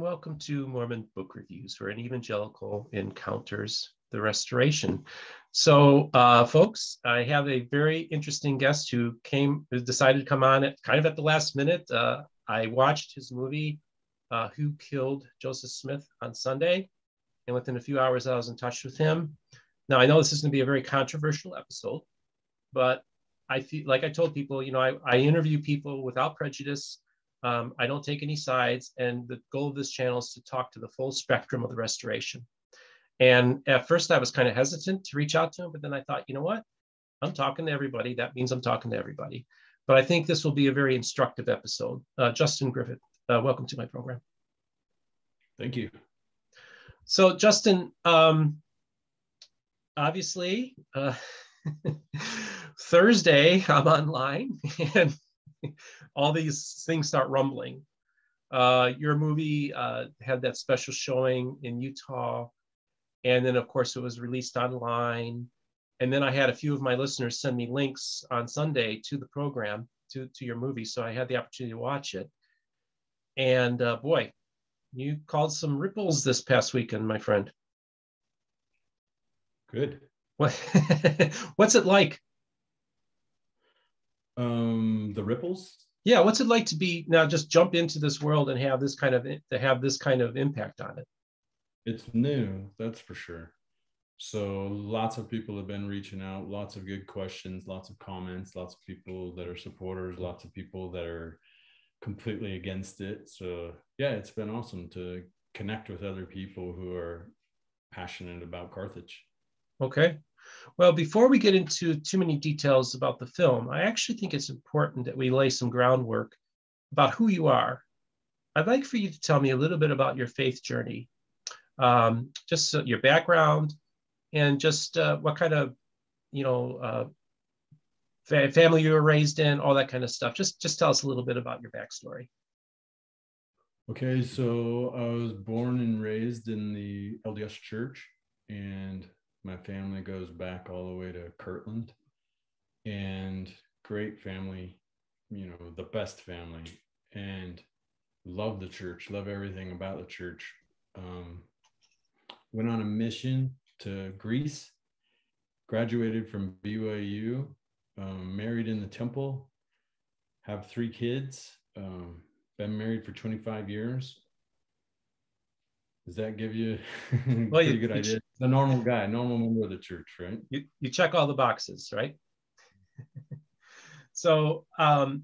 welcome to Mormon Book Reviews, where an evangelical encounters the restoration. So, uh, folks, I have a very interesting guest who came, who decided to come on it kind of at the last minute. Uh, I watched his movie, uh, Who Killed Joseph Smith, on Sunday, and within a few hours, I was in touch with him. Now, I know this is going to be a very controversial episode, but I feel like I told people, you know, I, I interview people without prejudice. Um, I don't take any sides. And the goal of this channel is to talk to the full spectrum of the restoration. And at first, I was kind of hesitant to reach out to him, but then I thought, you know what? I'm talking to everybody. That means I'm talking to everybody. But I think this will be a very instructive episode. Uh, Justin Griffin, uh, welcome to my program. Thank you. So, Justin, um, obviously, uh, Thursday, I'm online and all these things start rumbling. Uh, your movie uh, had that special showing in Utah. And then, of course, it was released online. And then I had a few of my listeners send me links on Sunday to the program, to, to your movie. So I had the opportunity to watch it. And uh, boy, you called some ripples this past weekend, my friend. Good. What, what's it like? Um, the ripples. Yeah, what's it like to be now? Just jump into this world and have this kind of to have this kind of impact on it. It's new, that's for sure. So lots of people have been reaching out, lots of good questions, lots of comments, lots of people that are supporters, lots of people that are completely against it. So yeah, it's been awesome to connect with other people who are passionate about Carthage. Okay. Well, before we get into too many details about the film, I actually think it's important that we lay some groundwork about who you are. I'd like for you to tell me a little bit about your faith journey, um, just your background, and just uh, what kind of, you know, uh, fa- family you were raised in, all that kind of stuff. Just, just tell us a little bit about your backstory. Okay, so I was born and raised in the LDS Church, and my family goes back all the way to Kirtland and great family, you know, the best family and love the church, love everything about the church. Um, went on a mission to Greece, graduated from BYU, um, married in the temple, have three kids, um, been married for 25 years, does that give you a well, pretty you, good idea? The normal guy, normal member of the church, right? You, you check all the boxes, right? so, um,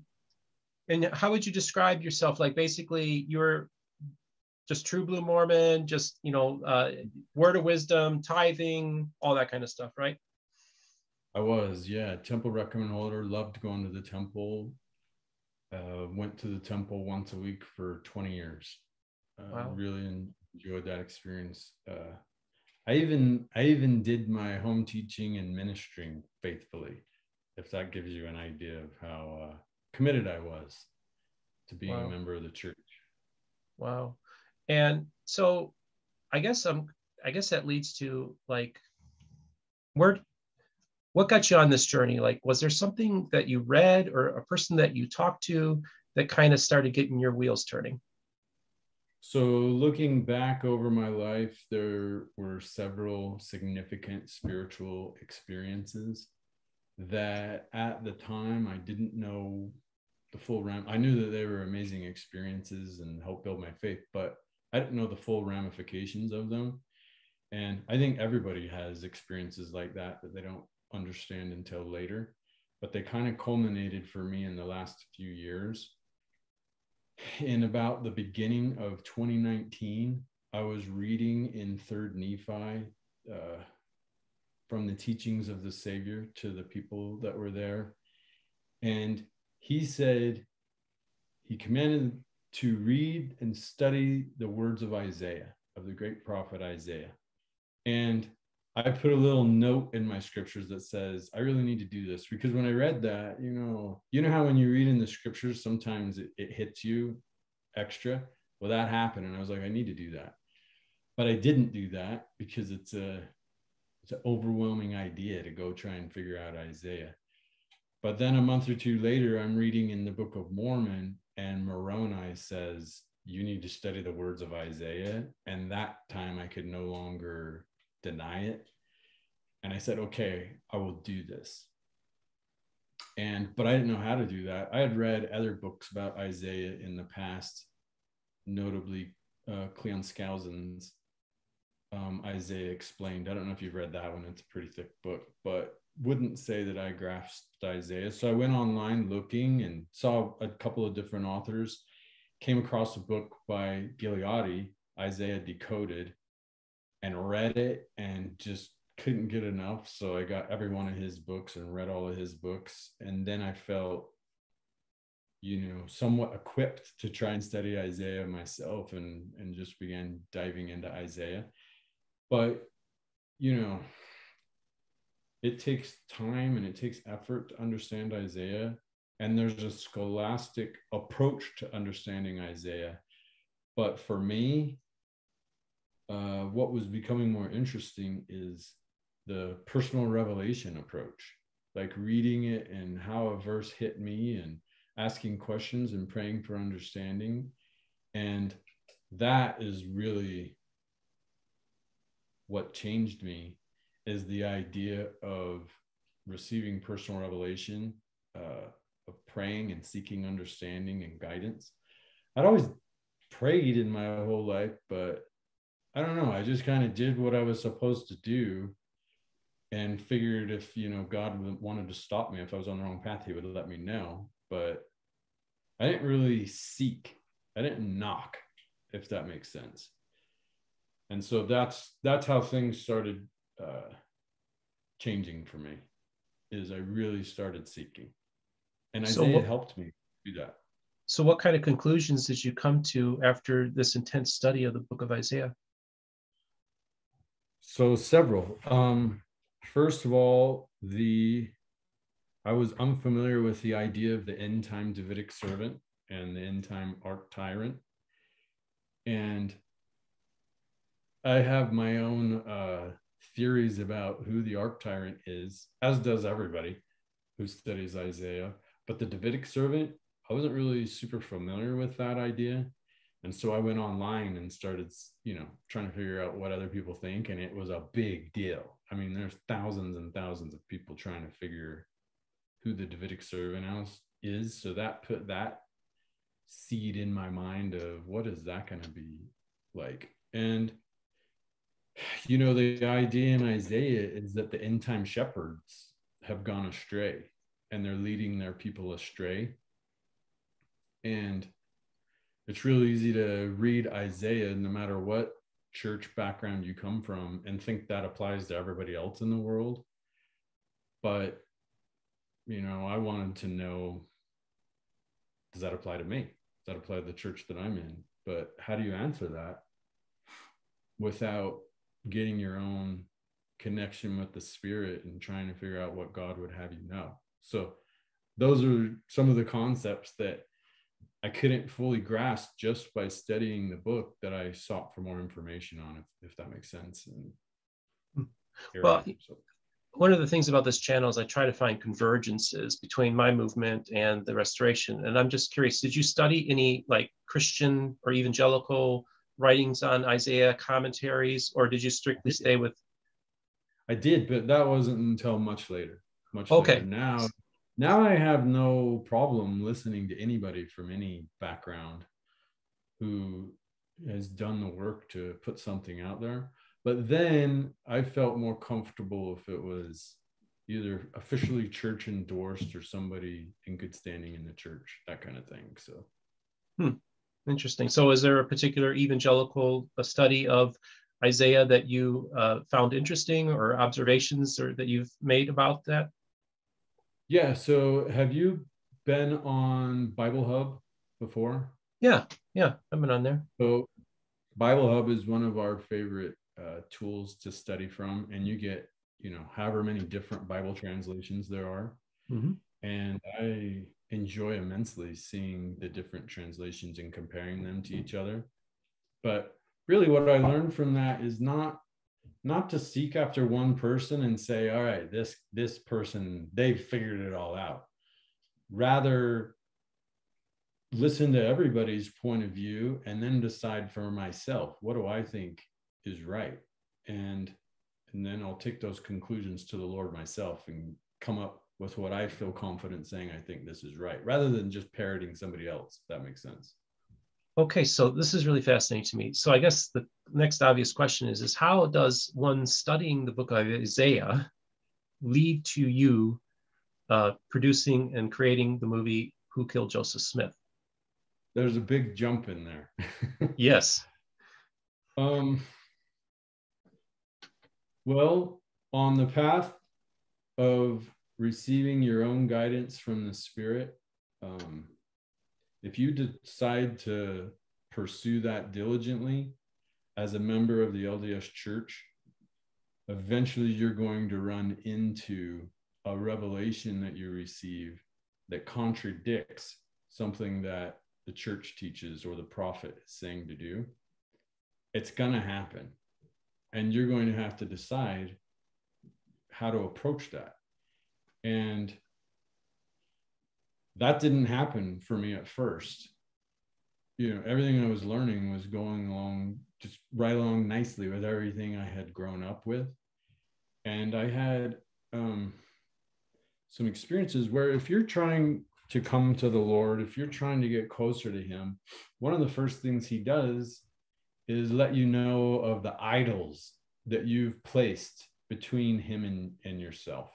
and how would you describe yourself? Like basically, you're just true blue Mormon, just you know, uh, word of wisdom, tithing, all that kind of stuff, right? I was, yeah, temple recommend holder. Loved going to the temple. Uh, went to the temple once a week for 20 years. Uh, wow. Really enjoyed that experience. Uh, I even I even did my home teaching and ministering faithfully, if that gives you an idea of how uh, committed I was to being wow. a member of the church. Wow, and so I guess I'm I guess that leads to like where what got you on this journey like was there something that you read or a person that you talked to that kind of started getting your wheels turning so, looking back over my life, there were several significant spiritual experiences that at the time I didn't know the full ram. I knew that they were amazing experiences and helped build my faith, but I didn't know the full ramifications of them. And I think everybody has experiences like that that they don't understand until later. But they kind of culminated for me in the last few years in about the beginning of 2019, I was reading in Third Nephi uh, from the teachings of the Savior to the people that were there. And he said, he commanded to read and study the words of Isaiah, of the great prophet Isaiah. And I put a little note in my scriptures that says, I really need to do this because when I read that, you know, you know how when you read in the scriptures, sometimes it, it hits you extra. Well, that happened. And I was like, I need to do that. But I didn't do that because it's a it's an overwhelming idea to go try and figure out Isaiah. But then a month or two later, I'm reading in the Book of Mormon, and Moroni says, you need to study the words of Isaiah. And that time I could no longer deny it. And I said, okay, I will do this. And, but I didn't know how to do that. I had read other books about Isaiah in the past, notably uh, Cleon Skousen's um, Isaiah Explained. I don't know if you've read that one, it's a pretty thick book, but wouldn't say that I grasped Isaiah. So I went online looking and saw a couple of different authors, came across a book by Gileadi, Isaiah Decoded, and read it and just couldn't get enough. So I got every one of his books and read all of his books. And then I felt, you know, somewhat equipped to try and study Isaiah myself and, and just began diving into Isaiah. But, you know, it takes time and it takes effort to understand Isaiah. And there's a scholastic approach to understanding Isaiah. But for me, uh, what was becoming more interesting is the personal revelation approach, like reading it and how a verse hit me and asking questions and praying for understanding. And that is really what changed me is the idea of receiving personal revelation, uh, of praying and seeking understanding and guidance. I'd always prayed in my whole life, but I don't know. I just kind of did what I was supposed to do and figured if, you know, God wanted to stop me, if I was on the wrong path, he would let me know. But I didn't really seek, I didn't knock, if that makes sense. And so that's that's how things started uh, changing for me is I really started seeking. And Isaiah so what, helped me do that. So, what kind of conclusions did you come to after this intense study of the book of Isaiah? So, several. Um, first of all, the I was unfamiliar with the idea of the end time Davidic servant and the end time arch tyrant. And I have my own uh, theories about who the arch tyrant is, as does everybody who studies Isaiah. But the Davidic servant, I wasn't really super familiar with that idea. And so I went online and started, you know, trying to figure out what other people think. And it was a big deal. I mean, there's thousands and thousands of people trying to figure who the Davidic servant is. So that put that seed in my mind of what is that going to be like? And you know, the idea in Isaiah is that the end time shepherds have gone astray and they're leading their people astray. And it's really easy to read Isaiah no matter what church background you come from and think that applies to everybody else in the world. But, you know, I wanted to know does that apply to me? Does that apply to the church that I'm in? But how do you answer that without getting your own connection with the spirit and trying to figure out what God would have you know. So those are some of the concepts that I couldn't fully grasp just by studying the book that I sought for more information on, if, if that makes sense. And hmm. well, so. one of the things about this channel is I try to find convergences between my movement and the restoration. And I'm just curious, did you study any like Christian or evangelical writings on Isaiah, commentaries, or did you strictly stay with? I did, but that wasn't until much later. Much okay. Later. Now, now I have no problem listening to anybody from any background who has done the work to put something out there. But then I felt more comfortable if it was either officially church endorsed or somebody in good standing in the church, that kind of thing. So. Hmm. Interesting. So, is there a particular evangelical study of Isaiah that you uh, found interesting, or observations, or that you've made about that? Yeah. So, have you been on Bible Hub before? Yeah. Yeah, I've been on there. So, Bible Hub is one of our favorite uh, tools to study from, and you get you know however many different Bible translations there are. Mm-hmm. And I enjoy immensely seeing the different translations and comparing them to each other. But really what I learned from that is not not to seek after one person and say, all right, this this person, they figured it all out. Rather listen to everybody's point of view and then decide for myself what do I think is right and and then I'll take those conclusions to the Lord myself and come up with what I feel confident saying I think this is right rather than just parroting somebody else that makes sense okay so this is really fascinating to me so I guess the next obvious question is is how does one studying the book of Isaiah lead to you uh, producing and creating the movie Who Killed Joseph Smith there's a big jump in there. yes. Um, well, on the path of receiving your own guidance from the Spirit, um, if you decide to pursue that diligently as a member of the LDS Church, eventually you're going to run into a revelation that you receive that contradicts something that the church teaches or the prophet is saying to do, it's going to happen. And you're going to have to decide how to approach that. And that didn't happen for me at first. You know, everything I was learning was going along just right along nicely with everything I had grown up with. And I had um, some experiences where if you're trying to come to the Lord, if you're trying to get closer to Him, one of the first things He does is let you know of the idols that you've placed between Him and, and yourself.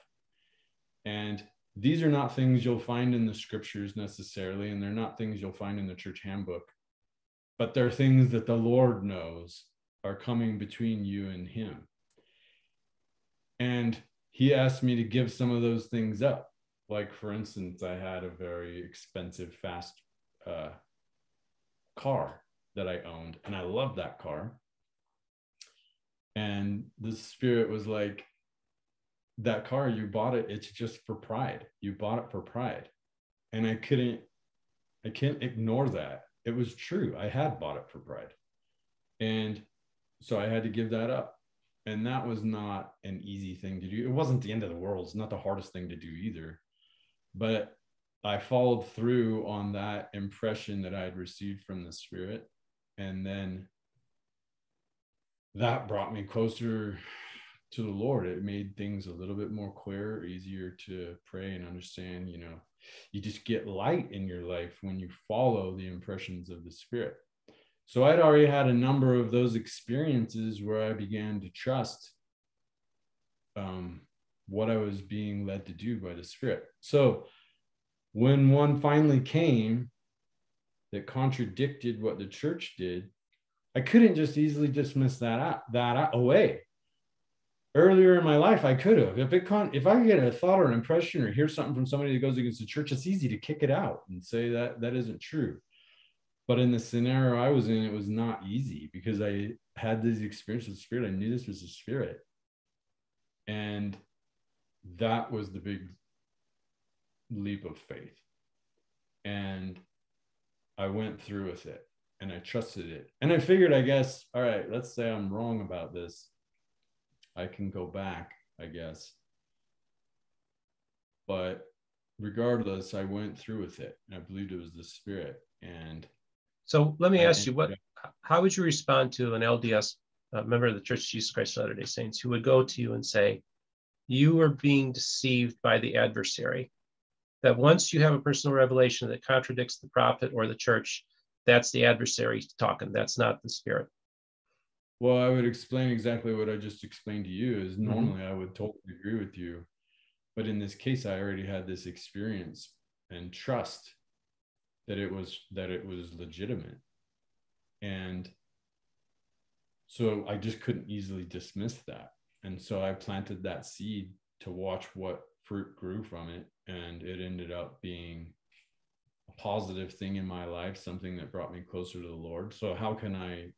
And these are not things you'll find in the scriptures necessarily, and they're not things you'll find in the church handbook, but they're things that the Lord knows are coming between you and Him. And He asked me to give some of those things up like for instance i had a very expensive fast uh, car that i owned and i loved that car and the spirit was like that car you bought it it's just for pride. You bought it for pride. And i couldn't i can't ignore that. It was true. I had bought it for pride. And so i had to give that up. And that was not an easy thing to do. It wasn't the end of the world. It's not the hardest thing to do either. But I followed through on that impression that I had received from the Spirit. And then that brought me closer to the Lord. It made things a little bit more clear, easier to pray and understand. You know, you just get light in your life when you follow the impressions of the Spirit. So I'd already had a number of those experiences where I began to trust um, what I was being led to do by the Spirit. So when one finally came that contradicted what the church did, I couldn't just easily dismiss that out, that away. Earlier in my life, I could have. If it con- if I get a thought or an impression or hear something from somebody that goes against the church, it's easy to kick it out and say that that isn't true. But in the scenario I was in, it was not easy because I had these experiences with the spirit. I knew this was the spirit. And that was the big leap of faith. And I went through with it and I trusted it. And I figured, I guess, all right, let's say I'm wrong about this. I can go back, I guess. But regardless, I went through with it. I believed it was the spirit. And so let me ask you, what, how would you respond to an LDS uh, member of the Church of Jesus Christ of Latter day Saints who would go to you and say, you are being deceived by the adversary. That once you have a personal revelation that contradicts the prophet or the church, that's the adversary talking. That's not the spirit. Well, I would explain exactly what I just explained to you. Is mm-hmm. normally mm-hmm. I would totally agree with you, but in this case, I already had this experience and trust that it was that it was legitimate, and so I just couldn't easily dismiss that and so I planted that seed to watch what fruit grew from it. And it ended up being a positive thing in my life, something that brought me closer to the Lord. So how can I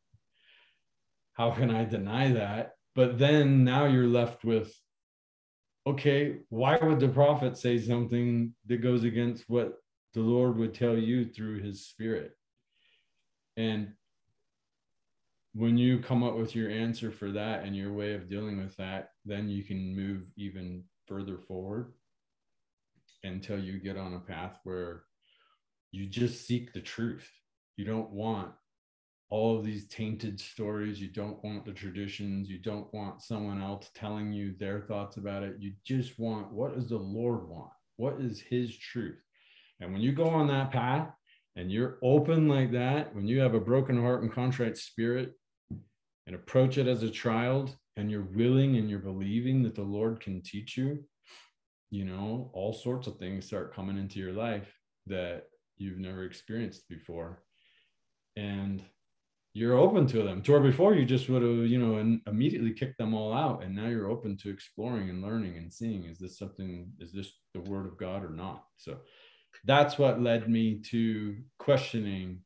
how can I deny that? But then now you're left with okay, why would the prophet say something that goes against what the Lord would tell you through his spirit? And when you come up with your answer for that and your way of dealing with that, then you can move even further forward until you get on a path where you just seek the truth. You don't want all of these tainted stories. You don't want the traditions. You don't want someone else telling you their thoughts about it. You just want what does the Lord want? What is his truth? And when you go on that path and you're open like that, when you have a broken heart and contrite spirit and approach it as a child and you're willing and you're believing that the Lord can teach you, you know, all sorts of things start coming into your life that you've never experienced before. And you're open to them. To where before you just would have, you know, and immediately kicked them all out. And now you're open to exploring and learning and seeing is this something, is this the word of God or not? So that's what led me to questioning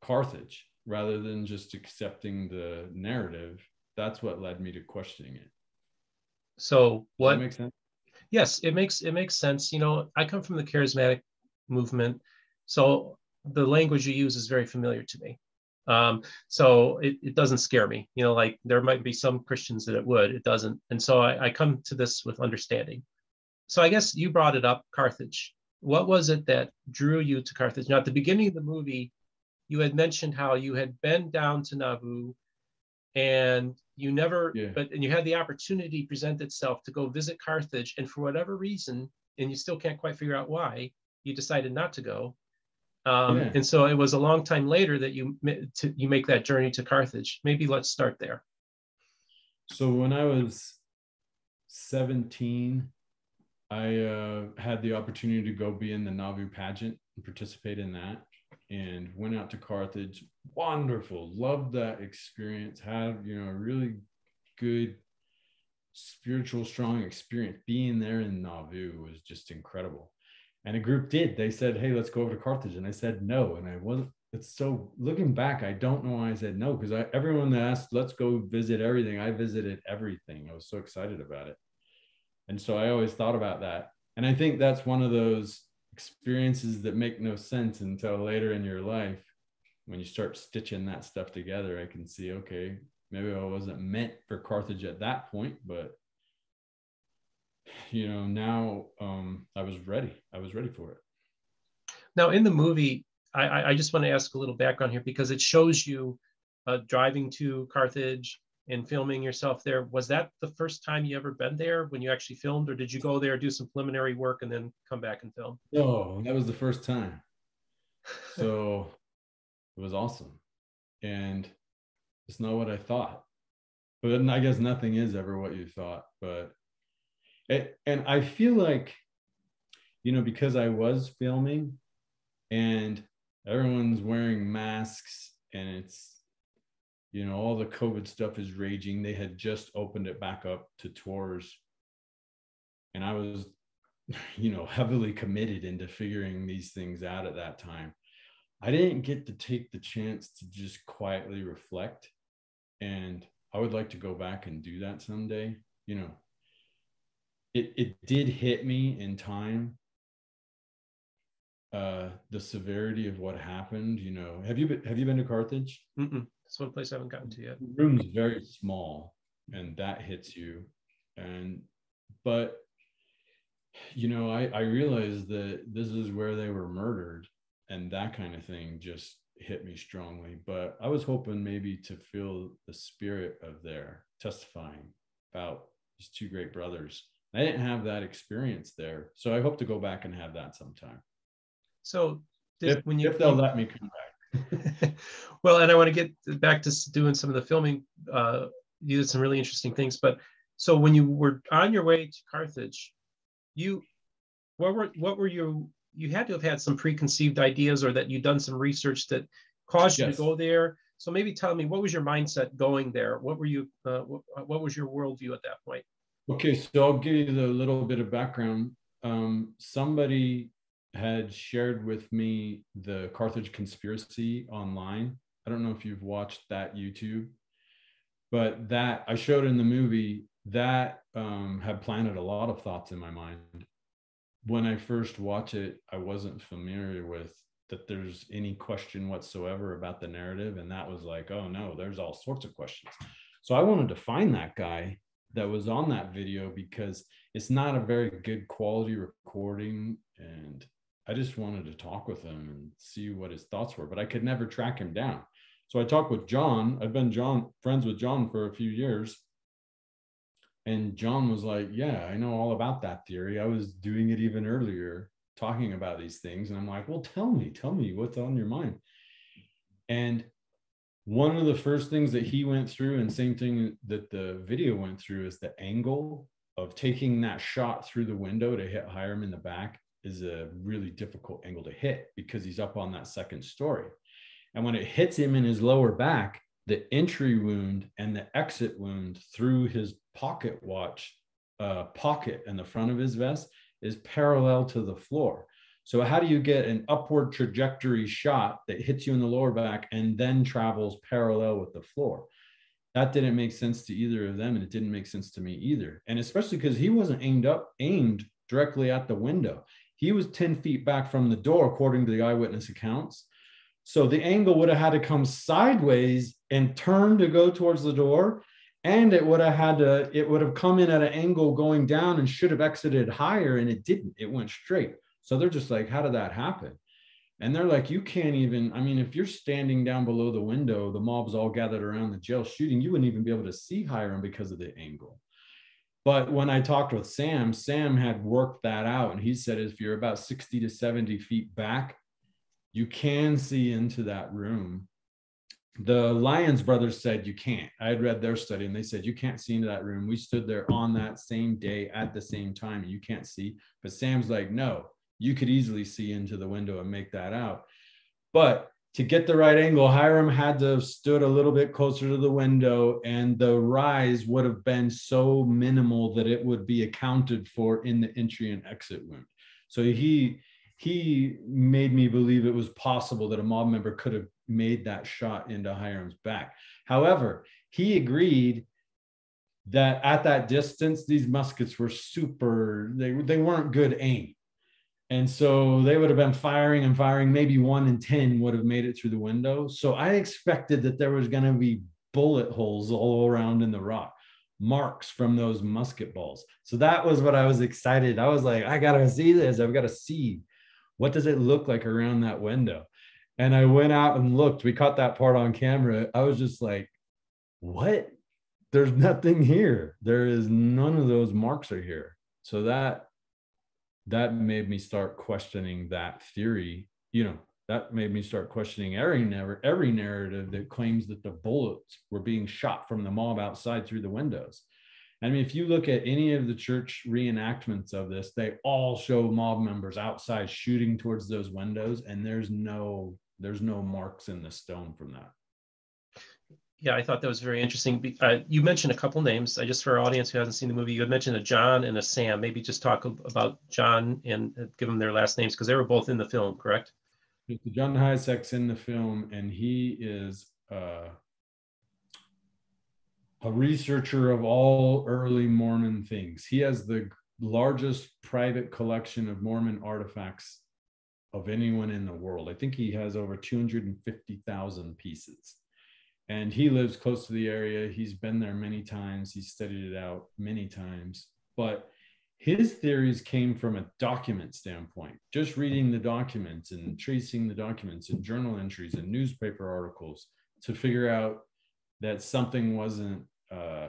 Carthage rather than just accepting the narrative. That's what led me to questioning it. So what makes sense? Yes, it makes it makes sense. You know, I come from the charismatic movement, so the language you use is very familiar to me. Um, so it, it doesn't scare me. You know, like there might be some Christians that it would, it doesn't. And so I, I come to this with understanding. So I guess you brought it up, Carthage. What was it that drew you to Carthage? Now, at the beginning of the movie, you had mentioned how you had been down to Nauvoo and you never yeah. but and you had the opportunity present itself to go visit carthage and for whatever reason and you still can't quite figure out why you decided not to go um, yeah. and so it was a long time later that you to, you make that journey to carthage maybe let's start there so when i was 17 i uh, had the opportunity to go be in the nauvoo pageant and participate in that and went out to Carthage. Wonderful. Loved that experience. Had, you know, a really good spiritual, strong experience. Being there in Nauvoo was just incredible. And a group did. They said, Hey, let's go over to Carthage. And I said no. And I wasn't, it's so looking back, I don't know why I said no, because everyone that asked, let's go visit everything. I visited everything. I was so excited about it. And so I always thought about that. And I think that's one of those experiences that make no sense until later in your life when you start stitching that stuff together i can see okay maybe i wasn't meant for carthage at that point but you know now um, i was ready i was ready for it now in the movie i i just want to ask a little background here because it shows you uh, driving to carthage and filming yourself there. Was that the first time you ever been there when you actually filmed, or did you go there, do some preliminary work, and then come back and film? No, that was the first time. So it was awesome. And it's not what I thought. But I guess nothing is ever what you thought. But it, and I feel like, you know, because I was filming and everyone's wearing masks and it's you know all the covid stuff is raging they had just opened it back up to tours. And i was you know heavily committed into figuring these things out at that time. I didn't get to take the chance to just quietly reflect. And i would like to go back and do that someday you know it, it did hit me in time uh the severity of what happened you know have you been have you been to carthage Mm-mm. It's one place I haven't gotten to yet. The room's very small, and that hits you. And but you know, I I realized that this is where they were murdered, and that kind of thing just hit me strongly. But I was hoping maybe to feel the spirit of their testifying about these two great brothers. I didn't have that experience there, so I hope to go back and have that sometime. So, if, when you if they'll let me come back. well, and I want to get back to doing some of the filming. Uh, you did some really interesting things, but so when you were on your way to Carthage, you what were what were you you had to have had some preconceived ideas or that you'd done some research that caused you yes. to go there. So maybe tell me what was your mindset going there? What were you uh, what, what was your worldview at that point? Okay, so I'll give you a little bit of background. Um, somebody had shared with me the Carthage conspiracy online. I don't know if you've watched that YouTube, but that I showed in the movie that um, had planted a lot of thoughts in my mind. When I first watched it, I wasn't familiar with that there's any question whatsoever about the narrative. And that was like, oh no, there's all sorts of questions. So I wanted to find that guy that was on that video because it's not a very good quality recording and I just wanted to talk with him and see what his thoughts were, but I could never track him down. So I talked with John. I've been John friends with John for a few years. And John was like, Yeah, I know all about that theory. I was doing it even earlier, talking about these things. And I'm like, Well, tell me, tell me what's on your mind. And one of the first things that he went through, and same thing that the video went through, is the angle of taking that shot through the window to hit Hyrum in the back is a really difficult angle to hit because he's up on that second story. And when it hits him in his lower back, the entry wound and the exit wound through his pocket watch uh, pocket in the front of his vest is parallel to the floor. So how do you get an upward trajectory shot that hits you in the lower back and then travels parallel with the floor? That didn't make sense to either of them, and it didn't make sense to me either. And especially because he wasn't aimed up, aimed directly at the window. He was 10 feet back from the door, according to the eyewitness accounts. So the angle would have had to come sideways and turn to go towards the door. And it would have had to, it would have come in at an angle going down and should have exited higher, and it didn't. It went straight. So they're just like, how did that happen? And they're like, you can't even, I mean, if you're standing down below the window, the mob's all gathered around the jail shooting, you wouldn't even be able to see Hyrum because of the angle. But when I talked with Sam, Sam had worked that out. And he said, if you're about 60 to 70 feet back, you can see into that room. The Lyons brothers said you can't. I had read their study and they said you can't see into that room. We stood there on that same day at the same time and you can't see. But Sam's like, no, you could easily see into the window and make that out. But to get the right angle, Hyrum had to have stood a little bit closer to the window, and the rise would have been so minimal that it would be accounted for in the entry and exit wound. So he he made me believe it was possible that a mob member could have made that shot into Hyrum's back. However, he agreed that at that distance, these muskets were super, they, they weren't good aim. And so they would have been firing and firing. Maybe one in 10 would have made it through the window. So I expected that there was going to be bullet holes all around in the rock, marks from those musket balls. So that was what I was excited. I was like, I got to see this. I've got to see what does it look like around that window. And I went out and looked. We caught that part on camera. I was just like, what? There's nothing here. There is none of those marks are here. So that that made me start questioning that theory. You know, that made me start questioning every every narrative that claims that the bullets were being shot from the mob outside through the windows. I mean, if you look at any of the church reenactments of this, they all show mob members outside shooting towards those windows, and there's no there's no marks in the stone from that yeah, I thought that was very interesting. Uh, you mentioned a couple names. I just for our audience who hasn't seen the movie, you had mentioned a John and a Sam. Maybe just talk about John and uh, give them their last names because they were both in the film, correct? John Hajicek's in the film, and he is uh, a researcher of all early Mormon things. He has the largest private collection of Mormon artifacts of anyone in the world. I think he has over 250,000 pieces and he lives close to the area. He's been there many times. He's studied it out many times. But his theories came from a document standpoint, just reading the documents and tracing the documents and journal entries and newspaper articles to figure out that something wasn't uh,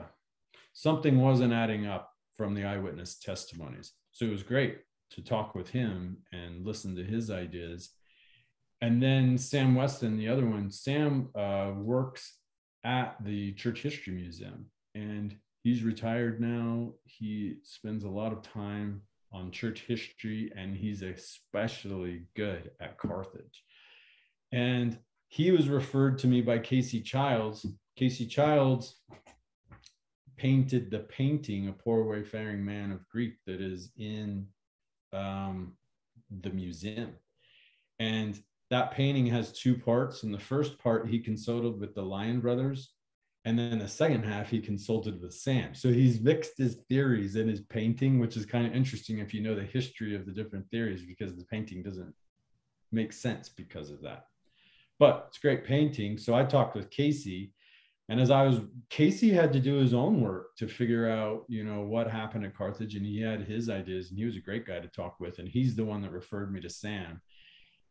something wasn't adding up from the eyewitness testimonies. So it was great to talk with him and listen to his ideas and then Sam Weston, the other one, Sam uh, works at the Church History Museum and he's retired now. He spends a lot of time on church history and he's especially good at Carthage. And he was referred to me by Casey Childs. Casey Childs painted the painting, A Poor Wayfaring Man of Grief, that is in um, the museum. And that painting has two parts. In the first part, he consulted with the Lyon brothers. And then the second half, he consulted with Sam. So he's mixed his theories in his painting, which is kind of interesting if you know the history of the different theories, because the painting doesn't make sense because of that. But it's great painting. So I talked with Casey, And as I was, Casey had to do his own work to figure out, you know, what happened at Carthage, and he had his ideas, and he was a great guy to talk with, and he's the one that referred me to Sam.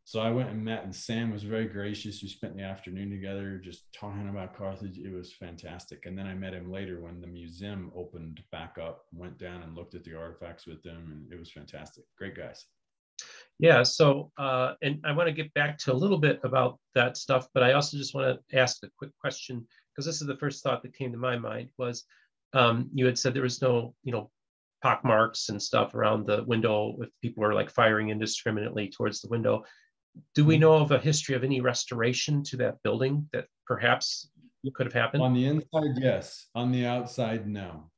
So I went and met, and Sam was very gracious. We spent the afternoon together, just talking about Carthage. It was fantastic. And then I met him later when the museum opened back up. Went down and looked at the artifacts with them, and it was fantastic. Great guys. Yeah. So, uh, and I want to get back to a little bit about that stuff, but I also just want to ask a quick question because this is the first thought that came to my mind was um, you had said there was no, you know, pock marks and stuff around the window if people were like firing indiscriminately towards the window. Do we mm-hmm. know of a history of any restoration to that building that perhaps could have happened? On the inside, yes. On the outside, no.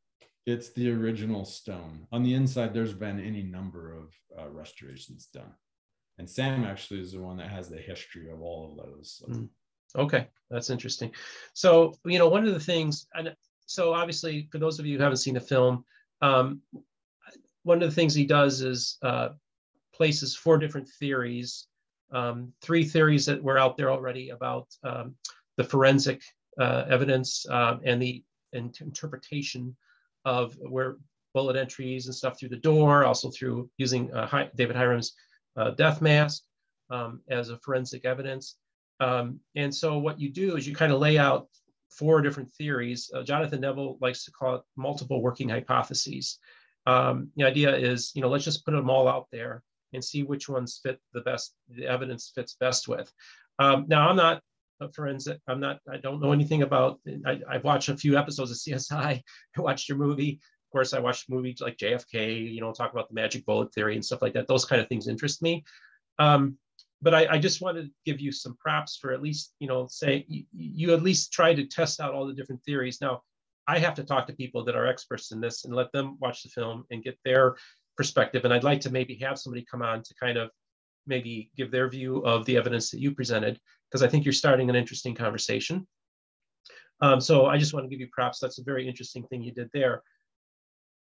It's the original stone. On the inside, there's been any number of uh, restorations done. And Sam actually is the one that has the history of all of those. So. Mm. Okay, that's interesting. So, you know, one of the things, and so obviously, for those of you who haven't seen the film, um, one of the things he does is uh, places four different theories, um, three theories that were out there already about um, the forensic uh, evidence uh, and the interpretation of where bullet entries and stuff through the door, also through using uh, David Hyrum's uh, death mask um, as a forensic evidence. Um, and so what you do is you kind of lay out four different theories. Uh, Jonathan Neville likes to call it multiple working hypotheses. Um, the idea is, you know, let's just put them all out there and see which ones fit the best, the evidence fits best with. Um, now, I'm not a forensic, I'm not, I don't know anything about, I, have watched a few episodes of CSI, I watched your movie. Of course, I watched movies like JFK, you know, talk about the magic bullet theory and stuff like that. Those kind of things interest me. Um, but I, I, just wanted to give you some props for at least, you know, say you, you, at least try to test out all the different theories. Now, I have to talk to people that are experts in this and let them watch the film and get their perspective. And I'd like to maybe have somebody come on to kind of maybe give their view of the evidence that you presented, because I think you're starting an interesting conversation. Um, so I just want to give you props. That's a very interesting thing you did there.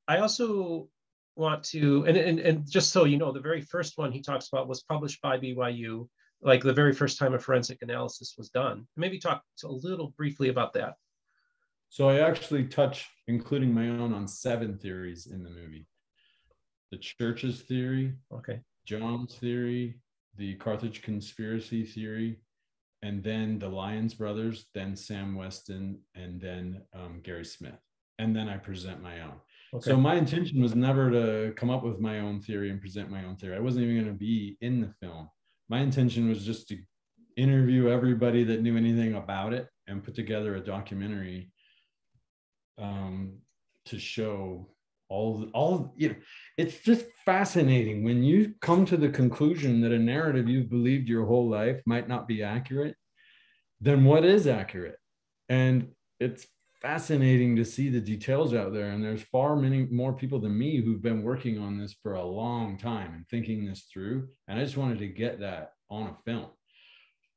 I also want to, and, and, and just so you know, the very first one he talks about was published by BYU, like the very first time a forensic analysis was done. Maybe talk a little briefly about that. So I actually touch, including my own, on seven theories in the movie. The church's theory, okay, John's theory, the Carthage conspiracy theory, and then the Lyons brothers, then Sam Weston, and then um, Gary Smith. And then I present my own. Okay. So my intention was never to come up with my own theory and present my own theory. I wasn't even going to be in the film. My intention was just to interview everybody that knew anything about it and put together a documentary um, to show all all you know it's just fascinating when you come to the conclusion that a narrative you've believed your whole life might not be accurate then what is accurate and it's fascinating to see the details out there. And there's far many more people than me who've been working on this for a long time and thinking this through. And I just wanted to get that on a film.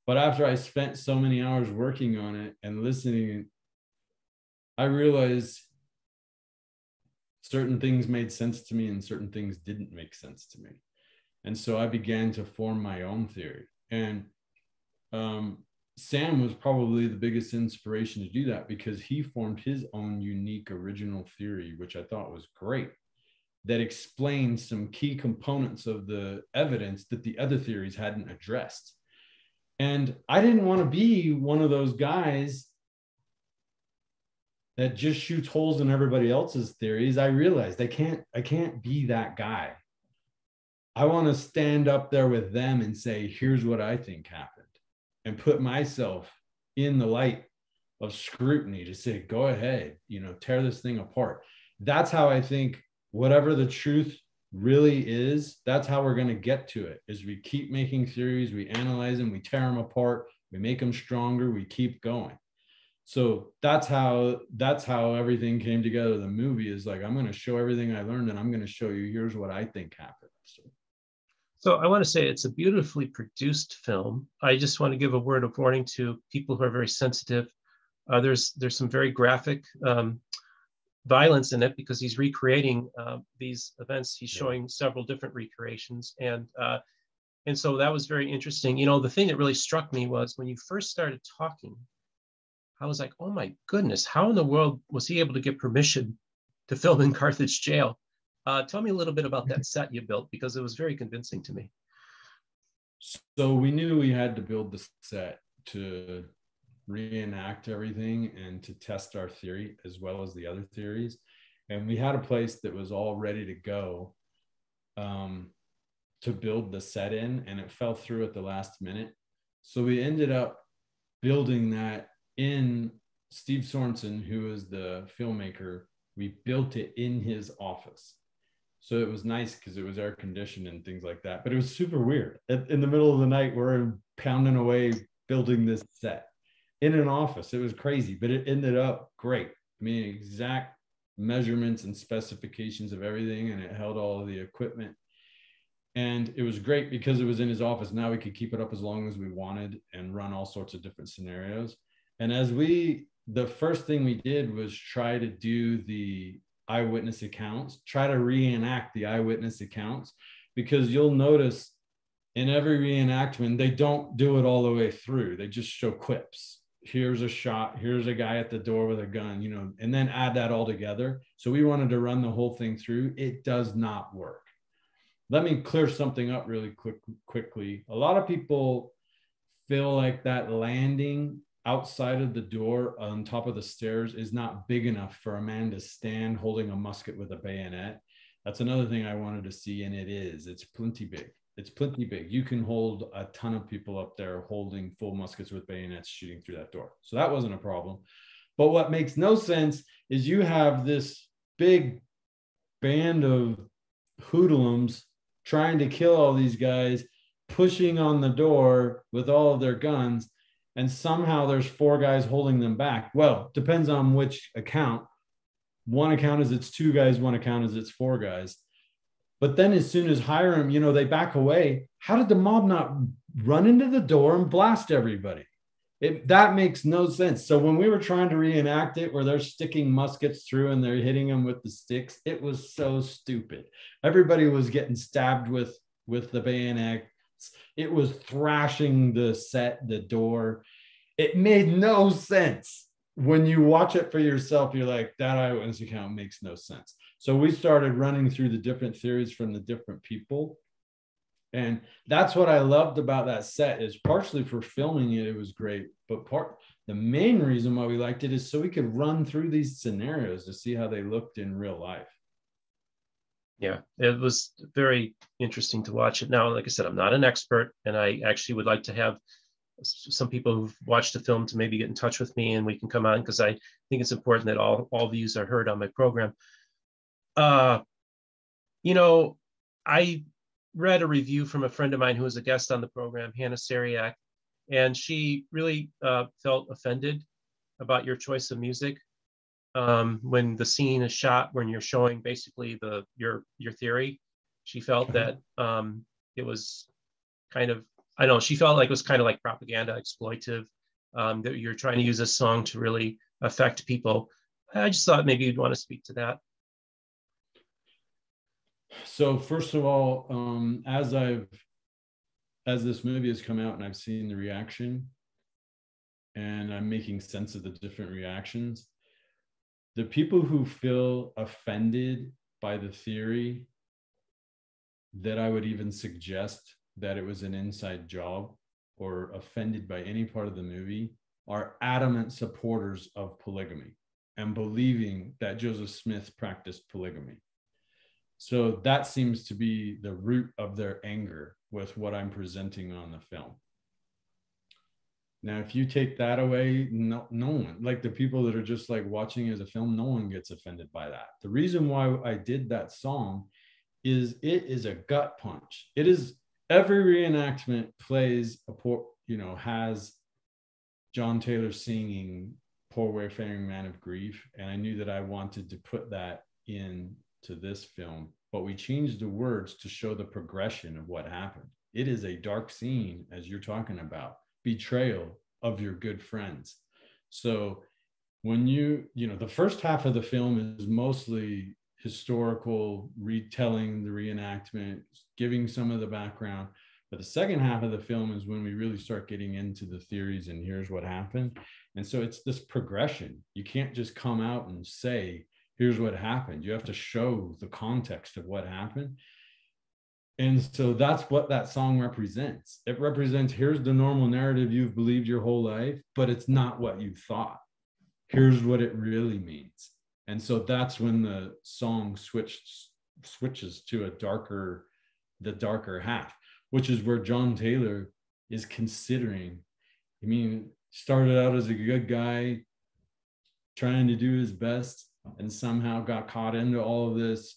But after I spent so many hours working on it and listening, I realized certain things made sense to me and certain things didn't make sense to me. And so I began to form my own theory. And um, Sam was probably the biggest inspiration to do that because he formed his own unique original theory, which I thought was great, that explained some key components of the evidence that the other theories hadn't addressed. And I didn't want to be one of those guys that just shoots holes in everybody else's theories. I realized I can't I can't be that guy. I want to stand up there with them and say, here's what I think happened and put myself in the light of scrutiny to say, go ahead, you know, tear this thing apart. That's how I think whatever the truth really is, that's how we're going to get to it is we keep making theories, we analyze them, we tear them apart, we make them stronger, we keep going. So that's how that's how everything came together. The movie is like I'm going to show everything I learned and I'm going to show you here's what I think happened. So. So I want to say it's a beautifully produced film. I just want to give a word of warning to people who are very sensitive. Uh, there's there's some very graphic um, violence in it because he's recreating uh, these events. He's showing several different recreations, and uh, and so that was very interesting. You know, the thing that really struck me was when you first started talking, I was like, oh my goodness, how in the world was he able to get permission to film in Carthage jail? Uh, tell me a little bit about that set you built because it was very convincing to me. So we knew we had to build the set to reenact everything and to test our theory as well as the other theories. And we had a place that was all ready to go um, to build the set in, and it fell through at the last minute. So we ended up building that in Steve Sorensen, who is the filmmaker. We built it in his office. So it was nice because it was air conditioned and things like that. But it was super weird. In the middle of the night, we're pounding away building this set in an office. It was crazy, but it ended up great. I mean, exact measurements and specifications of everything, and it held all of the equipment. And it was great because it was in his office. Now we could keep it up as long as we wanted and run all sorts of different scenarios. And as we, the first thing we did was try to do the eyewitness accounts, try to reenact the eyewitness accounts, because you'll notice in every reenactment, they don't do it all the way through. They just show quips. Here's a shot, here's a guy at the door with a gun, you know, and then add that all together. So we wanted to run the whole thing through. It does not work. Let me clear something up really quick quickly. A lot of people feel like that landing outside of the door on top of the stairs is not big enough for a man to stand holding a musket with a bayonet. That's another thing I wanted to see, and it is. It's plenty big. It's plenty big. You can hold a ton of people up there holding full muskets with bayonets shooting through that door. So that wasn't a problem. But what makes no sense is you have this big band of hoodlums trying to kill all these guys, pushing on the door with all of their guns and somehow there's four guys holding them back. Well, depends on which account. One account is it's two guys, one account is it's four guys. But then as soon as Hyrum, you know, they back away, how did the mob not run into the door and blast everybody? It, that makes no sense. So when we were trying to reenact it, where they're sticking muskets through and they're hitting them with the sticks, it was so stupid. Everybody was getting stabbed with with the bayonet it was thrashing the set, the door. It made no sense. When you watch it for yourself, you're like, that eyewitness account makes no sense. So we started running through the different theories from the different people. And that's what I loved about that set is partially for filming it, it was great. But part the main reason why we liked it is so we could run through these scenarios to see how they looked in real life yeah it was very interesting to watch it. Now like i said i'm not an expert and i actually would like to have some people who've watched the film to maybe get in touch with me and we can come on because i think it's important that all all views are heard on my program. Uh you know i read a review from a friend of mine who was a guest on the program hannah Seariac, and she really uh, felt offended about your choice of music um, when the scene is shot when you're showing basically the your your theory she felt that um, it was kind of i don't know she felt like it was kind of like propaganda exploitive um, that you're trying to use this song to really affect people. I just thought maybe you'd want to speak to that. So first of all um, as i've as this movie has come out and i've seen the reaction and i'm making sense of the different reactions the people who feel offended by the theory that I would even suggest that it was an inside job or offended by any part of the movie are adamant supporters of polygamy and believing that Joseph Smith practiced polygamy. So that seems to be the root of their anger with what I'm presenting on the film. Now, if you take that away, no, no one, like the people that are just like watching as a film, no one gets offended by that. The reason why I did that song is it is a gut punch. It is every reenactment plays a poor, you know, has John Taylor singing Poor Wayfaring Man of Grief. And I knew that I wanted to put that in to this film, but we changed the words to show the progression of what happened. It is a dark scene, as you're talking about betrayal of your good friends. So when you, you know, the first half of the film is mostly historical, retelling the reenactment, giving some of the background. But the second half of the film is when we really start getting into the theories and here's what happened. And so it's this progression. You can't just come out and say, here's what happened. You have to show the context of what happened. And so that's what that song represents. It represents here's the normal narrative you've believed your whole life, but it's not what you thought. Here's what it really means. And so that's when the song switches switches to a darker, the darker half, which is where John Taylor is considering. I mean, started out as a good guy, trying to do his best, and somehow got caught into all of this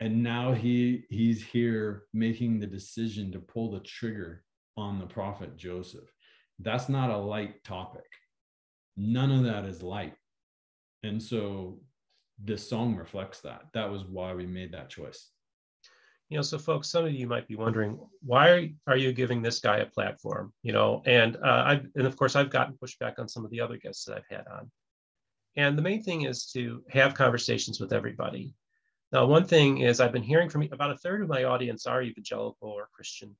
and now he he's here making the decision to pull the trigger on the prophet joseph. That's not a light topic. None of that is light. And so this song reflects that. That was why we made that choice. You know so folks some of you might be wondering why are you giving this guy a platform? You know and uh, i've and of course i've gotten pushback on some of the other guests that i've had on. And the main thing is to have conversations with everybody now, one thing is I've been hearing from about a third of my audience are evangelical or Christian.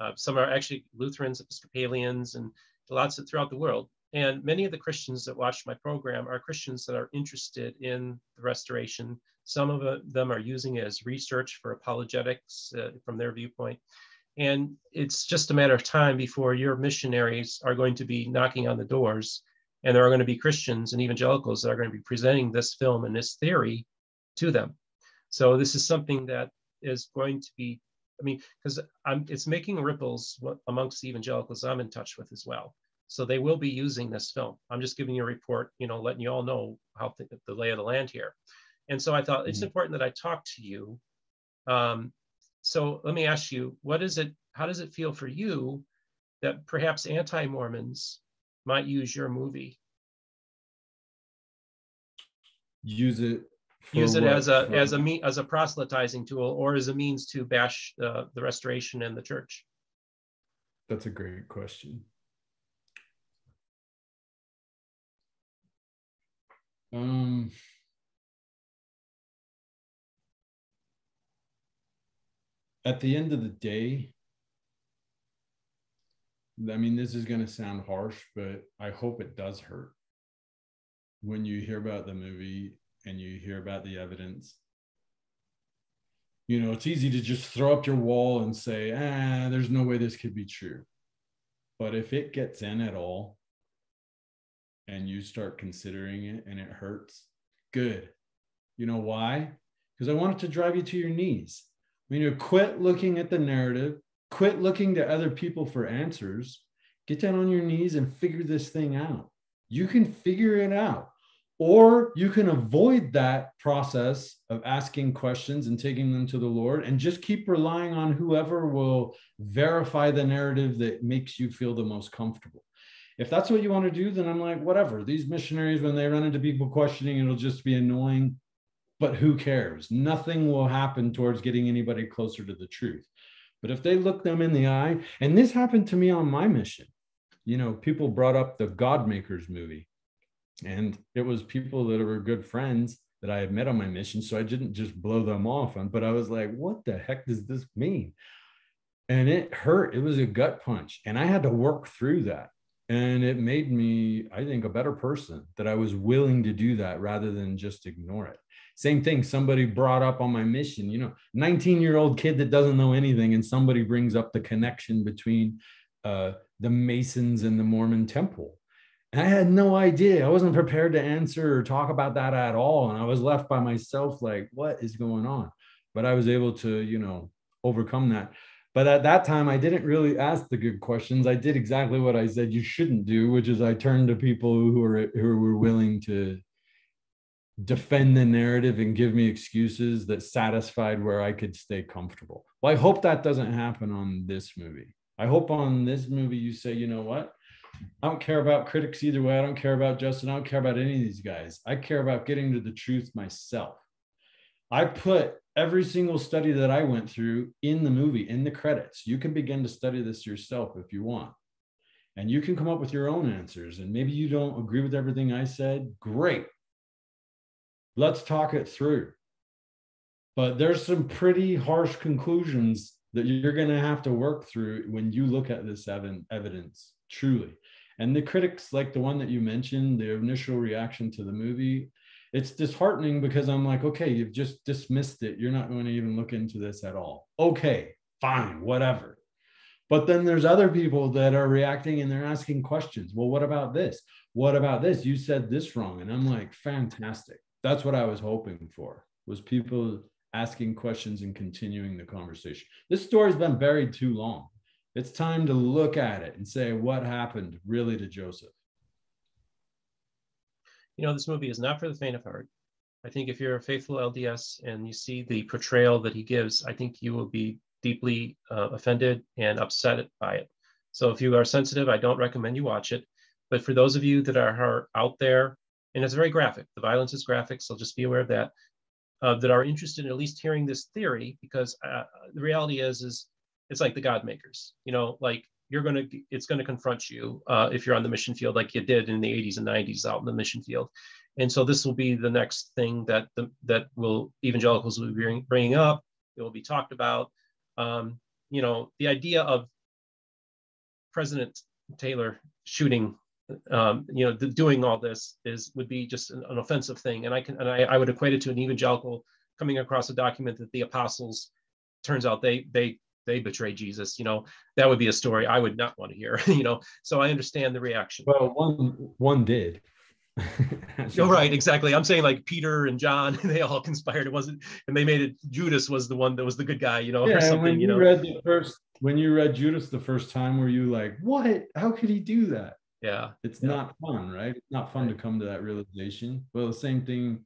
Uh, some are actually Lutherans, Episcopalians, and lots of, throughout the world. And many of the Christians that watch my program are Christians that are interested in the restoration. Some of them are using it as research for apologetics uh, from their viewpoint. And it's just a matter of time before your missionaries are going to be knocking on the doors. And there are going to be Christians and evangelicals that are going to be presenting this film and this theory to them. So this is something that is going to be, I mean, because it's making ripples amongst the evangelicals I'm in touch with as well. So they will be using this film. I'm just giving you a report, you know, letting you all know how th- the lay of the land here. And so I thought mm-hmm. it's important that I talk to you. Um, so let me ask you, what is it? How does it feel for you that perhaps anti-Mormons might use your movie? Use it use it what? as a for... as a me as a proselytizing tool or as a means to bash uh, the restoration and the church that's a great question um at the end of the day i mean this is going to sound harsh but i hope it does hurt when you hear about the movie and you hear about the evidence you know it's easy to just throw up your wall and say ah there's no way this could be true. But if it gets in at all and you start considering it and it hurts good. You know why? Because i want it to drive you to your knees. I mean, you quit looking at the narrative quit looking to other people for answers get down on your knees and figure this thing out. You can figure it out or you can avoid that process of asking questions and taking them to the Lord and just keep relying on whoever will verify the narrative that makes you feel the most comfortable. If that's what you want to do, then I'm like, whatever. These missionaries, when they run into people questioning, it'll just be annoying. But who cares? Nothing will happen towards getting anybody closer to the truth. But if they look them in the eye, and this happened to me on my mission, you know, people brought up the God Makers movie and it was people that were good friends that I had met on my mission. So I didn't just blow them off on, but I was like, what the heck does this mean? And it hurt. It was a gut punch. And I had to work through that. And it made me, I think, a better person that I was willing to do that rather than just ignore it. Same thing, somebody brought up on my mission, you know, 19 year old kid that doesn't know anything, and somebody brings up the connection between uh, the Masons and the Mormon temple I had no idea. I wasn't prepared to answer or talk about that at all. And I was left by myself, like, what is going on? But I was able to, you know, overcome that. But at that time, I didn't really ask the good questions. I did exactly what I said you shouldn't do, which is I turned to people who were who were willing to defend the narrative and give me excuses that satisfied where I could stay comfortable. Well, I hope that doesn't happen on this movie. I hope on this movie you say, you know what? I don't care about critics either way. I don't care about Justin. I don't care about any of these guys. I care about getting to the truth myself. I put every single study that I went through in the movie, in the credits. You can begin to study this yourself if you want. And you can come up with your own answers. And maybe you don't agree with everything I said. Great. Let's talk it through. But there's some pretty harsh conclusions that you're going to have to work through when you look at this evidence truly And the critics, like the one that you mentioned, the initial reaction to the movie, it's disheartening because I'm like, okay, you've just dismissed it. You're not going to even look into this at all. Okay, fine, whatever. But then there's other people that are reacting and they're asking questions. Well, what about this? What about this? You said this wrong. And I'm like, fantastic. That's what I was hoping for was people asking questions and continuing the conversation. This story's been buried too long. It's time to look at it and say what happened really to Joseph. You know, this movie is not for the faint of heart. I think if you're a faithful LDS and you see the portrayal that he gives, I think you will be deeply uh, offended and upset by it. So if you are sensitive, I don't recommend you watch it. But for those of you that are, out there, and it's very graphic, the violence is graphic, so just be aware of that, uh, that are interested in at least hearing this theory, because uh, the reality is, is it's like the God makers, you know, like you're going to, it's going to confront you uh, if you're on the mission field, like you did in the 80s and 90s out in the mission field. And so this will be the next thing that the, that will evangelicals will be bringing up. It will be talked about um, you know, the idea of President Taylor shooting, um, you know, the, doing all this is would be just an, an, offensive thing, and I can and I, I would equate it to an evangelical coming across a document that the apostles turns out they they they betrayed Jesus. You know, that would be a story I would not want to hear. you know, so I understand the reaction. Well, one one did. You're right, exactly. I'm saying like Peter and John, they all conspired. It wasn't, and they made it. Judas was the one that was the good guy, you know, yeah, or something. When you, you know, read the first when you read Judas the first time, were you like, "What? How could he do that?" Yeah, it's yeah. not fun, right? It's not fun right. to come to that realization. Well, the same thing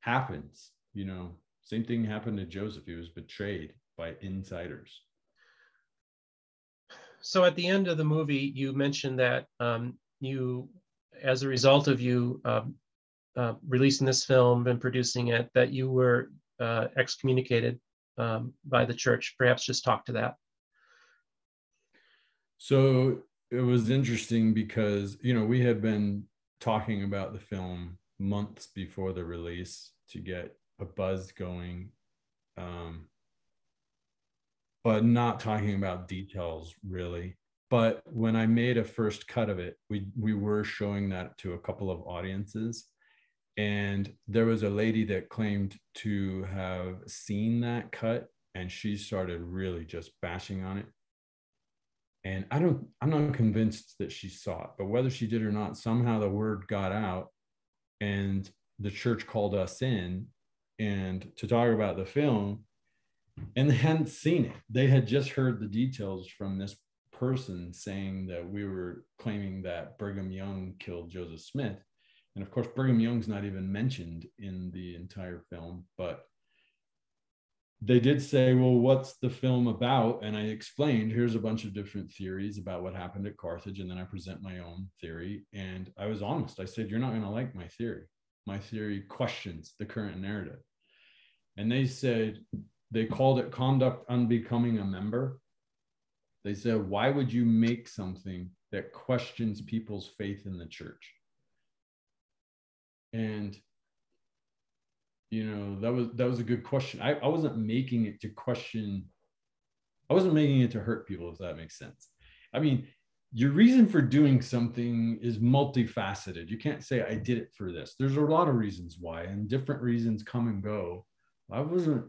happens, you know. Same thing happened to Joseph. He was betrayed by insiders. So at the end of the movie, you mentioned that um, you as a result of you um, uh, releasing this film and producing it, that you were uh, excommunicated um, by the church. Perhaps just talk to that. So it was interesting because, you know, we had been talking about the film months before the release to get a buzz going, um, but not talking about details really but when I made a first cut of it, we we were showing that to a couple of audiences, and there was a lady that claimed to have seen that cut, and she started really just bashing on it. And I don't, I'm not convinced that she saw it, but whether she did or not, somehow the word got out, and the church called us in, and to talk about the film, and they hadn't seen it. They had just heard the details from this person saying that we were claiming that Brigham Young killed Joseph Smith. And of course, Brigham Young's not even mentioned in the entire film, but they did say, Well, what's the film about? And I explained, here's a bunch of different theories about what happened at Carthage. And then I present my own theory. And I was honest. I said, You're not going to like my theory. My theory questions the current narrative. And they said, they called it conduct unbecoming a member. They said, why would you make something that questions people's faith in the church? And you know, that was that was a good question. I, I wasn't making it to question, I wasn't making it to hurt people, if that makes sense. I mean, your reason for doing something is multifaceted. You can't say I did it for this. There's a lot of reasons why, and different reasons come and go. I wasn't,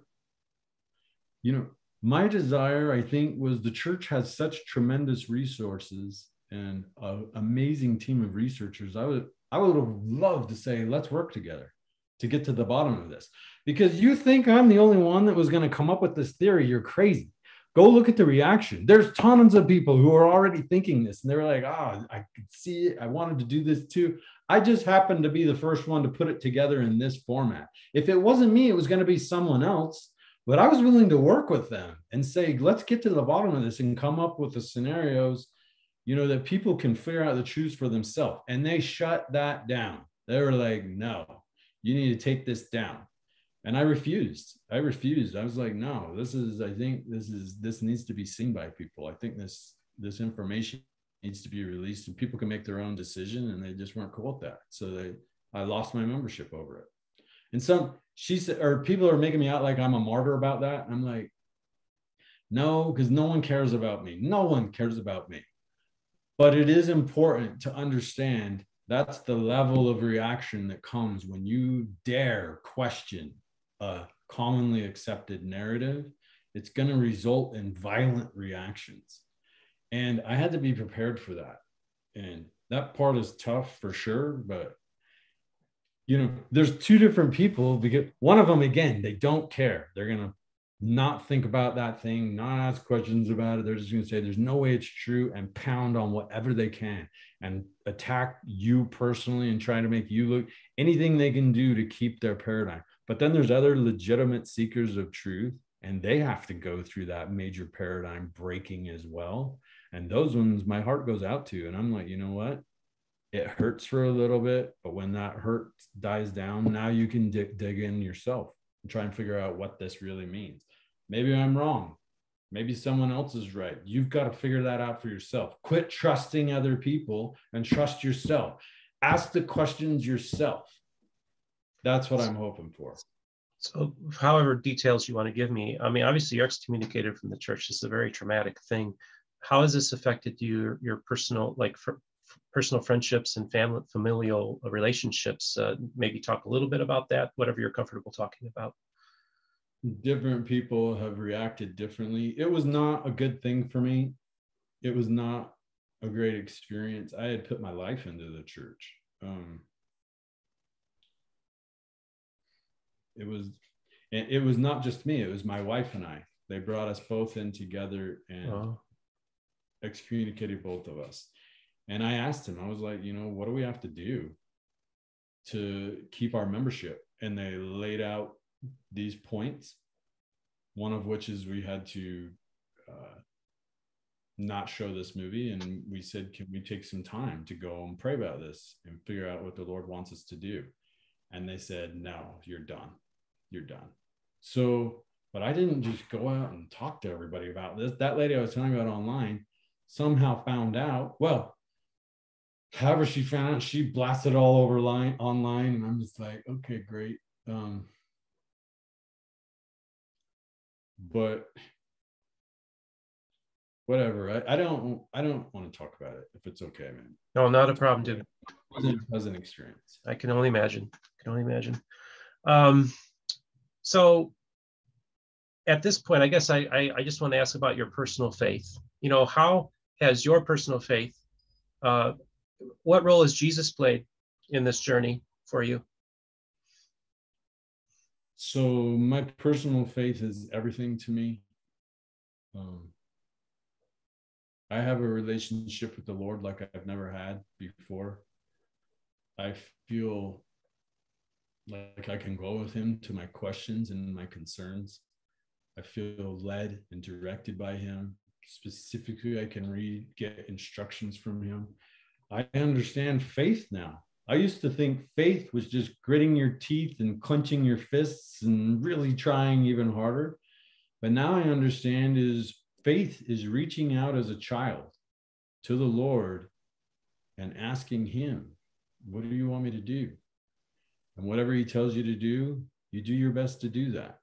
you know, my desire, I think, was the church has such tremendous resources and an amazing team of researchers. I would I would have loved to say, let's work together to get to the bottom of this. Because you think I'm the only one that was going to come up with this theory. You're crazy. Go look at the reaction. There's tons of people who are already thinking this, and they're like, oh, I could see it. I wanted to do this too. I just happened to be the first one to put it together in this format. If it wasn't me, it was going to be someone else but I was willing to work with them and say, let's get to the bottom of this and come up with the scenarios, you know, that people can figure out the truth for themselves. And they shut that down. They were like, no, you need to take this down. And I refused. I refused. I was like, no, this is, I think this is, this needs to be seen by people. I think this, this information needs to be released and people can make their own decision. And they just weren't cool with that. So they, I lost my membership over it. And some she said, or people are making me out like I'm a martyr about that. I'm like, no, because no one cares about me. No one cares about me. but it is important to understand that's the level of reaction that comes when you dare question a commonly accepted narrative. It's going to result in violent reactions. And I had to be prepared for that. And that part is tough for sure, but you know, there's two different people because one of them, again, they don't care. They're going to not think about that thing, not ask questions about it. They're just going to say, there's no way it's true and pound on whatever they can and attack you personally and try to make you look anything they can do to keep their paradigm. But then there's other legitimate seekers of truth, and they have to go through that major paradigm breaking as well. And those ones my heart goes out to. And I'm like, you know what? It hurts for a little bit, but when that hurt dies down, now you can dig, dig in yourself and try and figure out what this really means. Maybe I'm wrong. Maybe someone else is right. You've got to figure that out for yourself. Quit trusting other people and trust yourself. Ask the questions yourself. That's what I'm hoping for. So, however details you want to give me, I mean, obviously you're excommunicated from the church. This is a very traumatic thing. How has this affected you, your personal, like for, personal friendships and family, familial relationships? Uh, maybe talk a little bit about that, whatever you're comfortable talking about different people have reacted differently. It was not a good thing for me. It was not a great experience. I had put my life into the church. Um, it was, it was not just me. It was my wife and I. They brought us both in together and wow. excommunicated both of us. And I asked him, I was like, you know, what do we have to do to keep our membership? And they laid out these points. One of which is we had to uh, not show this movie, and we said, "Can we take some time to go and pray about this and figure out what the Lord wants us to do?" And they said, "No, you're done. You're done." So, but I didn't just go out and talk to everybody about this. That lady I was telling about online somehow found out. Well, however she found out, she blasted all over line online, and I'm just like, okay, great. Um, but whatever. I, I don't I don't want to talk about it if it's okay, man. No, not a problem, dude. It was an experience. I can only imagine. I can only imagine. Um, so at this point, I guess I, I, I just want to ask about your personal faith. You know, how has your personal faith, uh, what role has Jesus played in this journey for you? so my personal faith is everything to me. Um, i have a relationship with the lord like i've never had before. I feel like i can go with him to my questions and my concerns. I feel led and directed by him. Specifically i can read get instructions from him i understand faith now I used to think faith was just gritting your teeth and clenching your fists and really trying even harder. But now I understand is faith is reaching out as a child to the Lord and asking him, what do you want me to do? And whatever he tells you to do, you do your best to do that.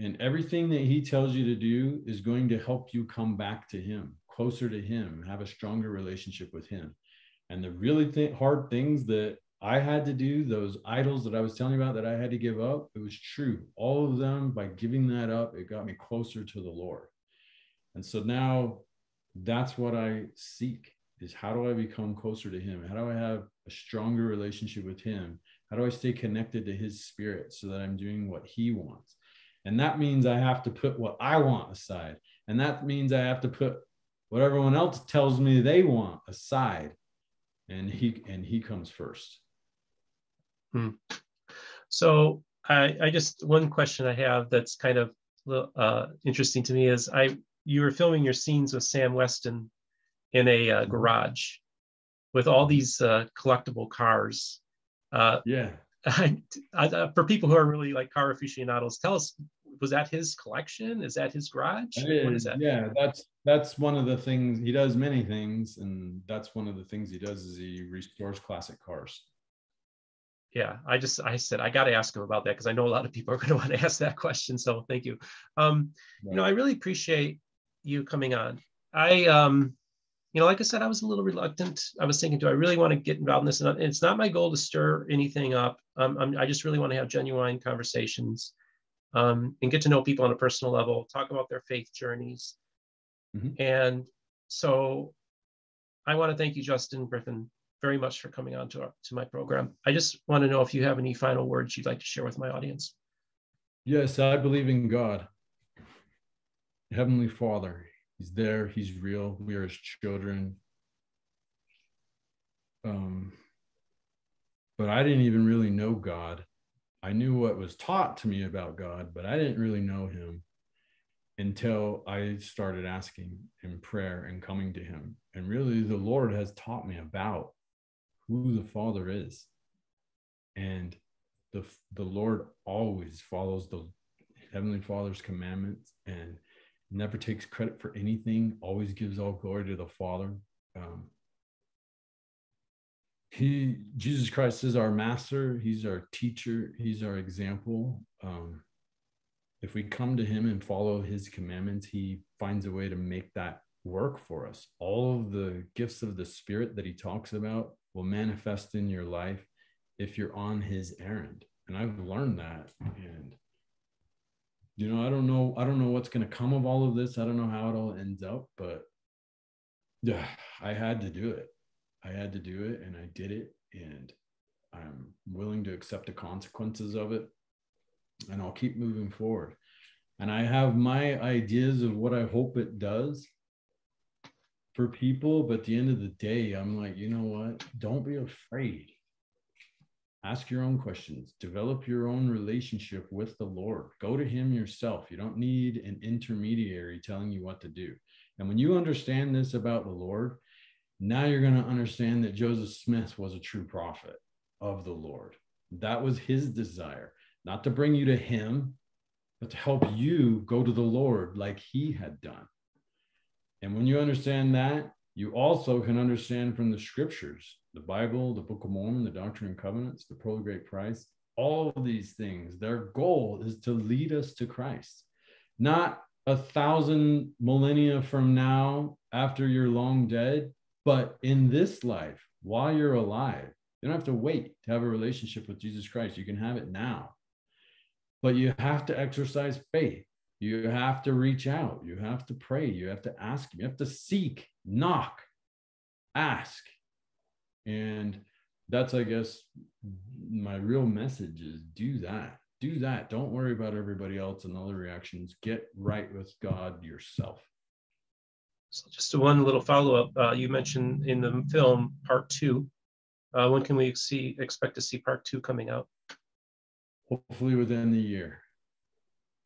And everything that he tells you to do is going to help you come back to him, closer to him, have a stronger relationship with him. And the really th- hard things that I had to do, those idols that I was telling you about that I had to give up, it was true. All of them, by giving that up, it got me closer to the Lord. And so now that's what I seek is how do I become closer to him? How do I have a stronger relationship with him? How do I stay connected to his spirit so that I'm doing what he wants? And that means I have to put what I want aside. And that means I have to put what everyone else tells me they want aside and he and he comes first hmm. so I, I just one question i have that's kind of uh, interesting to me is i you were filming your scenes with sam weston in a uh, mm-hmm. garage with all these uh, collectible cars uh, yeah I, I, for people who are really like car aficionados tell us was that his collection? Is that his garage? What is that? Yeah, that's that's one of the things he does. Many things, and that's one of the things he does is he restores classic cars. Yeah, I just I said I got to ask him about that because I know a lot of people are going to want to ask that question. So thank you. Um, right. You know, I really appreciate you coming on. I um, you know, like I said, I was a little reluctant. I was thinking, do I really want to get involved in this? And it's not my goal to stir anything up. Um, I'm, i just really want to have genuine conversations um, and get to know people on a personal level, talk about their faith journeys. Mm-hmm. And so I want to thank you, Justin Griffin, very much for coming on to, our, to my program. I just want to know if you have any final words you'd like to share with my audience. Yes, I believe in God, Heavenly Father. He's there. He's real. We are his children. Um, but I didn't even really know God. I knew what was taught to me about God, but I didn't really know him until I started asking in prayer and coming to him. And really, the Lord has taught me about who the Father is. And the, the Lord always follows the Heavenly Father's commandments and never takes credit for anything, always gives all glory to the Father. Um, he Jesus Christ is our master, he's our teacher, he's our example. Um, if we come to him and follow his commandments, he finds a way to make that work for us. All of the gifts of the spirit that he talks about will manifest in your life if you're on his errand. And I've learned that and you know, I don't know, I don't know what's going to come of all of this. I don't know how it all ends up, but yeah, I had to do it. I had to do it and I did it. And I'm willing to accept the consequences of it. And I'll keep moving forward. And I have my ideas of what I hope it does for people. But at the end of the day, I'm like, you know what? Don't be afraid ask your own questions develop your own relationship with the lord go to him yourself you don't need an intermediary telling you what to do and when you understand this about the lord now you're going to understand that joseph smith was a true prophet of the lord that was his desire not to bring you to him but to help you go to the lord like he had done and when you understand that you also can understand from the scriptures the Bible, the Book of Mormon, the Doctrine and Covenants, the Pearl of Great Price, all these things, their goal is to lead us to Christ. Not a thousand millennia from now after you're long dead, but in this life, while you're alive. You don't have to wait to have a relationship with Jesus Christ. You can have it now. But you have to exercise faith. You have to reach out. You have to pray. You have to ask. You have to seek, knock, ask. And that's, I guess, my real message is do that. Do that. Don't worry about everybody else and all the reactions. Get right with God yourself. So just one little follow up. Uh, you mentioned in the film part two. Uh, when can we see expect to see part two coming out? Hopefully within the year.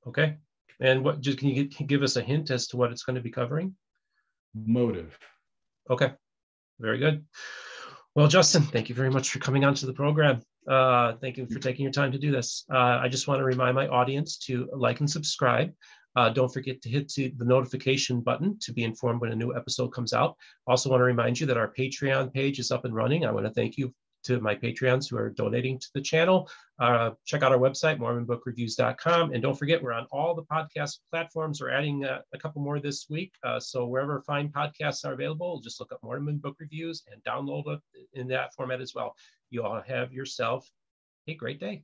Okay. And what just can you give us a hint as to what it's going to be covering? Motive. Okay. Very good. Well, Justin, thank you very much for coming onto the program. Uh, thank you for taking your time to do this. Uh, I just want to remind my audience to like and subscribe. Uh, don't forget to hit the notification button to be informed when a new episode comes out. Also want to remind you that our Patreon page is up and running. I want to thank you to my Patreons who are donating to the channel. Uh, check out our website, MormonBookReviews.com. And don't forget, we're on all the podcast platforms. We're adding uh, a couple more this week. Uh, so wherever fine podcasts are available, just look up Mormon Book Reviews and download it in that format as well. You all have yourself a great day.